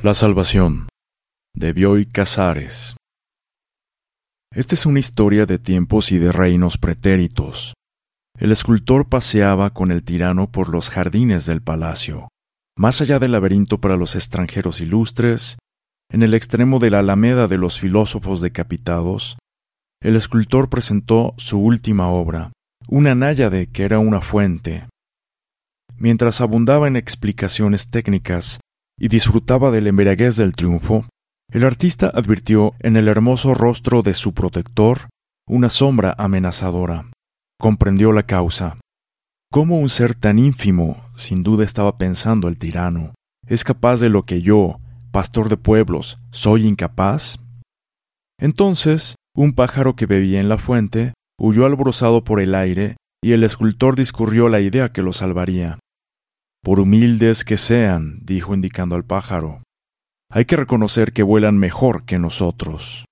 La salvación de Bioy Casares. Esta es una historia de tiempos y de reinos pretéritos. El escultor paseaba con el tirano por los jardines del palacio, más allá del laberinto para los extranjeros ilustres, en el extremo de la alameda de los filósofos decapitados, el escultor presentó su última obra, una náyade que era una fuente. Mientras abundaba en explicaciones técnicas, y disfrutaba del embriaguez del triunfo, el artista advirtió en el hermoso rostro de su protector una sombra amenazadora. Comprendió la causa. ¿Cómo un ser tan ínfimo, sin duda estaba pensando el tirano, es capaz de lo que yo, pastor de pueblos, soy incapaz? Entonces, un pájaro que bebía en la fuente huyó alborozado por el aire y el escultor discurrió la idea que lo salvaría. Por humildes que sean, dijo indicando al pájaro, hay que reconocer que vuelan mejor que nosotros.